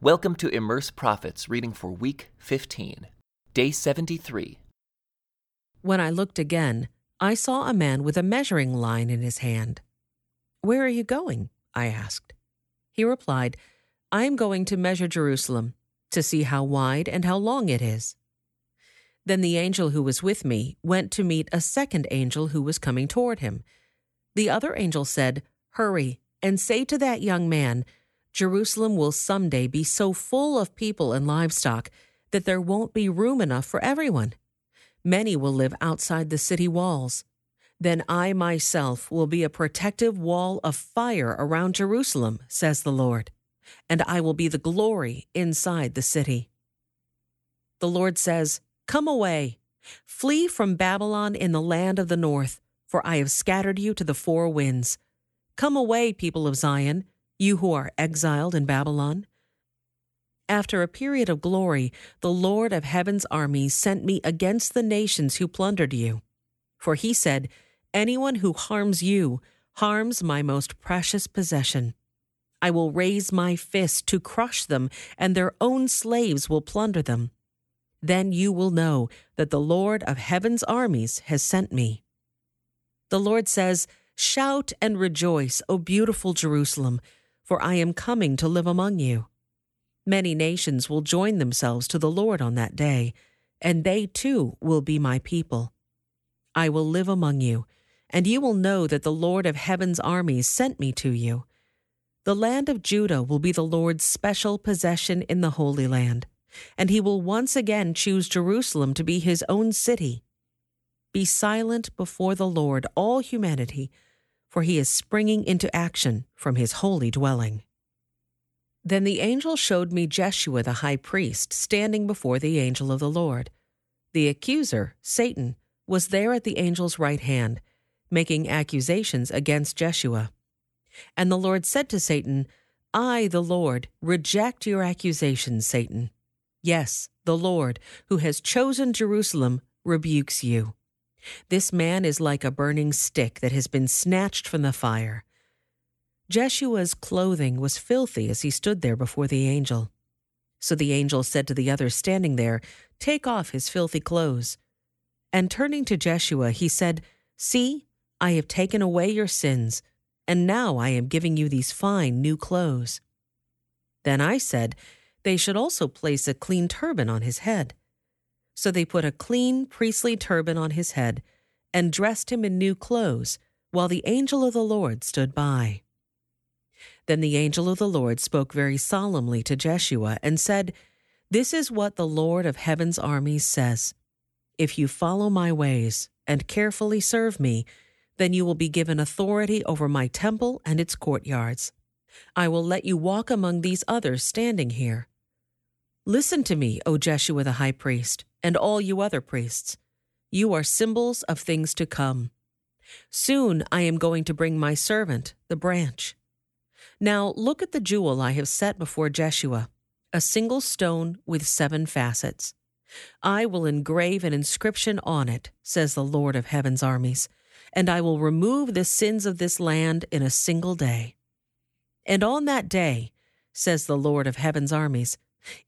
Welcome to Immerse Prophets reading for week 15, day 73. When I looked again, I saw a man with a measuring line in his hand. Where are you going? I asked. He replied, I am going to measure Jerusalem, to see how wide and how long it is. Then the angel who was with me went to meet a second angel who was coming toward him. The other angel said, Hurry, and say to that young man, Jerusalem will someday be so full of people and livestock that there won't be room enough for everyone. Many will live outside the city walls. Then I myself will be a protective wall of fire around Jerusalem, says the Lord, and I will be the glory inside the city. The Lord says, Come away, flee from Babylon in the land of the north, for I have scattered you to the four winds. Come away, people of Zion you who are exiled in Babylon? After a period of glory, the Lord of heaven's armies sent me against the nations who plundered you. For he said, Anyone who harms you harms my most precious possession. I will raise my fist to crush them, and their own slaves will plunder them. Then you will know that the Lord of heaven's armies has sent me. The Lord says, Shout and rejoice, O beautiful Jerusalem for I am coming to live among you. Many nations will join themselves to the Lord on that day, and they too will be my people. I will live among you, and you will know that the Lord of heaven's armies sent me to you. The land of Judah will be the Lord's special possession in the Holy Land, and he will once again choose Jerusalem to be his own city. Be silent before the Lord, all humanity for he is springing into action from his holy dwelling. Then the angel showed me Jeshua the high priest standing before the angel of the Lord. The accuser, Satan, was there at the angel's right hand, making accusations against Jeshua. And the Lord said to Satan, I, the Lord, reject your accusations, Satan. Yes, the Lord, who has chosen Jerusalem, rebukes you. This man is like a burning stick that has been snatched from the fire. Jeshua's clothing was filthy as he stood there before the angel. So the angel said to the others standing there, Take off his filthy clothes. And turning to Jeshua, he said, See, I have taken away your sins, and now I am giving you these fine new clothes. Then I said, They should also place a clean turban on his head. So they put a clean priestly turban on his head and dressed him in new clothes, while the angel of the Lord stood by. Then the angel of the Lord spoke very solemnly to Jeshua and said, This is what the Lord of heaven's armies says If you follow my ways and carefully serve me, then you will be given authority over my temple and its courtyards. I will let you walk among these others standing here. Listen to me, O Jeshua the high priest and all you other priests. You are symbols of things to come. Soon I am going to bring my servant, the branch. Now look at the jewel I have set before Jeshua, a single stone with seven facets. I will engrave an inscription on it, says the Lord of heaven's armies, and I will remove the sins of this land in a single day. And on that day, says the Lord of heaven's armies,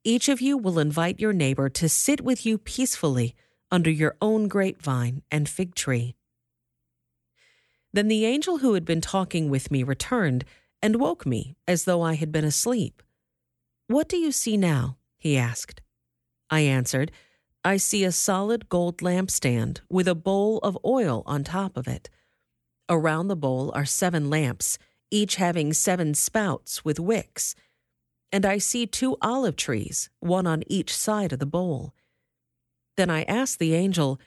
each of you will invite your neighbor to sit with you peacefully under your own grapevine and fig tree. Then the angel who had been talking with me returned and woke me as though I had been asleep. What do you see now? he asked. I answered, I see a solid gold lampstand with a bowl of oil on top of it. Around the bowl are seven lamps, each having seven spouts with wicks and I see two olive trees, one on each side of the bowl. Then I asked the angel,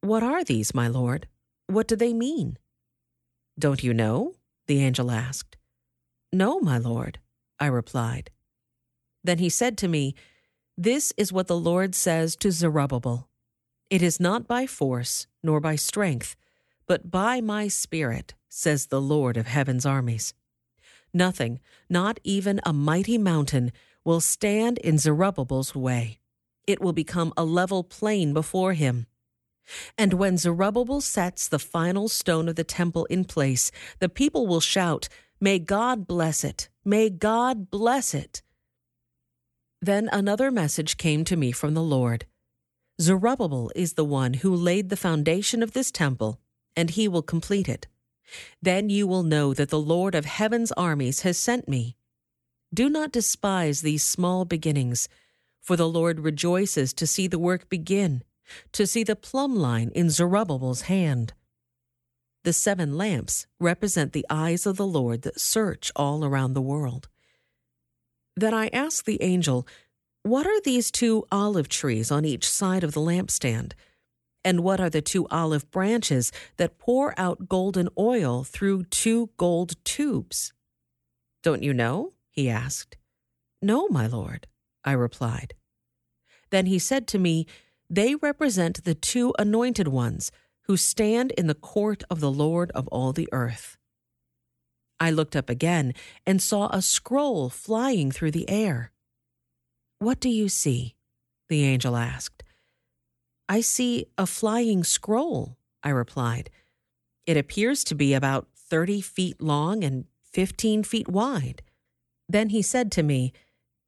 What are these, my lord? What do they mean? Don't you know? the angel asked. No, my lord, I replied. Then he said to me, This is what the Lord says to Zerubbabel It is not by force nor by strength, but by my Spirit, says the Lord of heaven's armies. Nothing, not even a mighty mountain, will stand in Zerubbabel's way. It will become a level plain before him. And when Zerubbabel sets the final stone of the temple in place, the people will shout, May God bless it! May God bless it! Then another message came to me from the Lord Zerubbabel is the one who laid the foundation of this temple, and he will complete it. Then you will know that the Lord of heaven's armies has sent me. Do not despise these small beginnings, for the Lord rejoices to see the work begin, to see the plumb line in Zerubbabel's hand. The seven lamps represent the eyes of the Lord that search all around the world. Then I asked the angel, What are these two olive trees on each side of the lampstand? And what are the two olive branches that pour out golden oil through two gold tubes? Don't you know? he asked. No, my lord, I replied. Then he said to me, They represent the two anointed ones who stand in the court of the Lord of all the earth. I looked up again and saw a scroll flying through the air. What do you see? the angel asked. I see a flying scroll, I replied. It appears to be about 30 feet long and 15 feet wide. Then he said to me,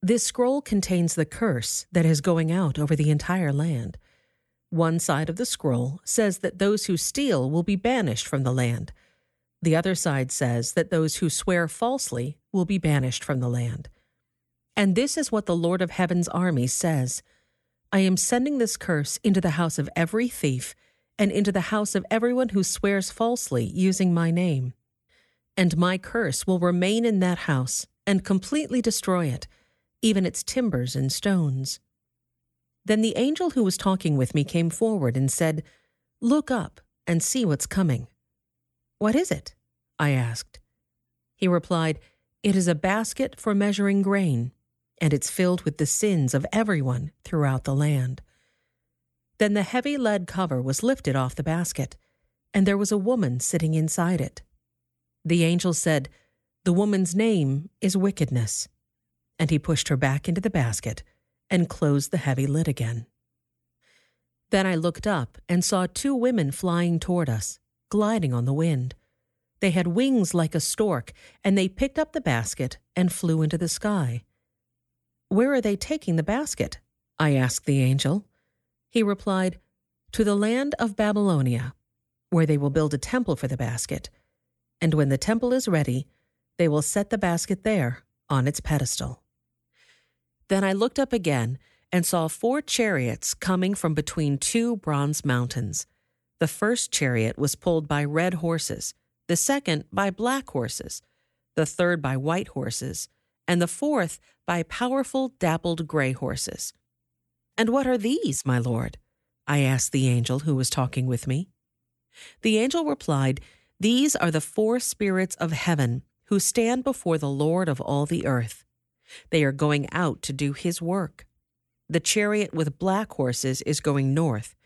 This scroll contains the curse that is going out over the entire land. One side of the scroll says that those who steal will be banished from the land. The other side says that those who swear falsely will be banished from the land. And this is what the Lord of Heaven's army says I am sending this curse into the house of every thief and into the house of everyone who swears falsely using my name. And my curse will remain in that house and completely destroy it, even its timbers and stones. Then the angel who was talking with me came forward and said, Look up and see what's coming. What is it? I asked. He replied, It is a basket for measuring grain, and it's filled with the sins of everyone throughout the land. Then the heavy lead cover was lifted off the basket, and there was a woman sitting inside it. The angel said, The woman's name is Wickedness. And he pushed her back into the basket and closed the heavy lid again. Then I looked up and saw two women flying toward us, gliding on the wind. They had wings like a stork, and they picked up the basket and flew into the sky. Where are they taking the basket? I asked the angel. He replied, To the land of Babylonia, where they will build a temple for the basket. And when the temple is ready, they will set the basket there on its pedestal. Then I looked up again and saw four chariots coming from between two bronze mountains. The first chariot was pulled by red horses, the second by black horses, the third by white horses, and the fourth by powerful dappled gray horses. And what are these, my lord? I asked the angel who was talking with me. The angel replied, These are the four spirits of heaven who stand before the Lord of all the earth. They are going out to do his work. The chariot with black horses is going north,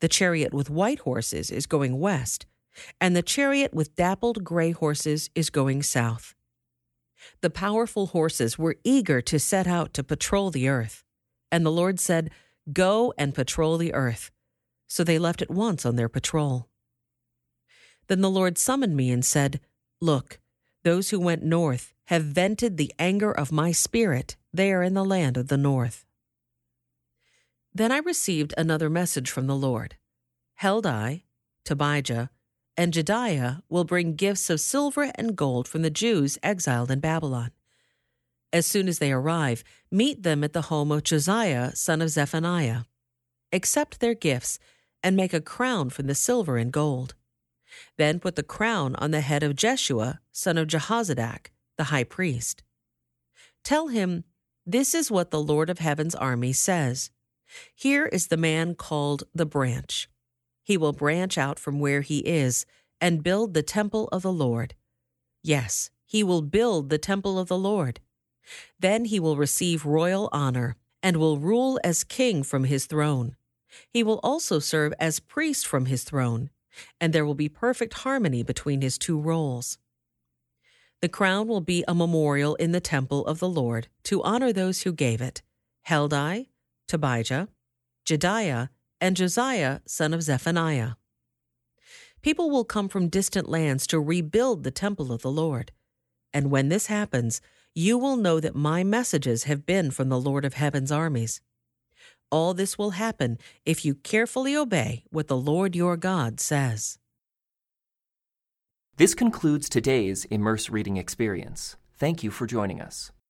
the chariot with white horses is going west, and the chariot with dappled gray horses is going south. The powerful horses were eager to set out to patrol the earth, and the Lord said, Go and patrol the earth. So they left at once on their patrol. Then the Lord summoned me and said, Look, those who went north have vented the anger of my spirit there in the land of the north. Then I received another message from the Lord. Heldai, Tobijah, and Jedaiah will bring gifts of silver and gold from the Jews exiled in Babylon. As soon as they arrive, meet them at the home of Josiah, son of Zephaniah. Accept their gifts and make a crown from the silver and gold. Then put the crown on the head of Jeshua, son of Jehozadak, the high priest. Tell him, This is what the Lord of Heaven's army says. Here is the man called the branch. He will branch out from where he is and build the temple of the Lord. Yes, he will build the temple of the Lord. Then he will receive royal honor and will rule as king from his throne. He will also serve as priest from his throne, and there will be perfect harmony between his two roles. The crown will be a memorial in the temple of the Lord to honor those who gave it Heldai, Tobijah, Jedaiah, and Josiah, son of Zephaniah. People will come from distant lands to rebuild the temple of the Lord. And when this happens, you will know that my messages have been from the Lord of Heaven's armies. All this will happen if you carefully obey what the Lord your God says. This concludes today's Immerse Reading Experience. Thank you for joining us.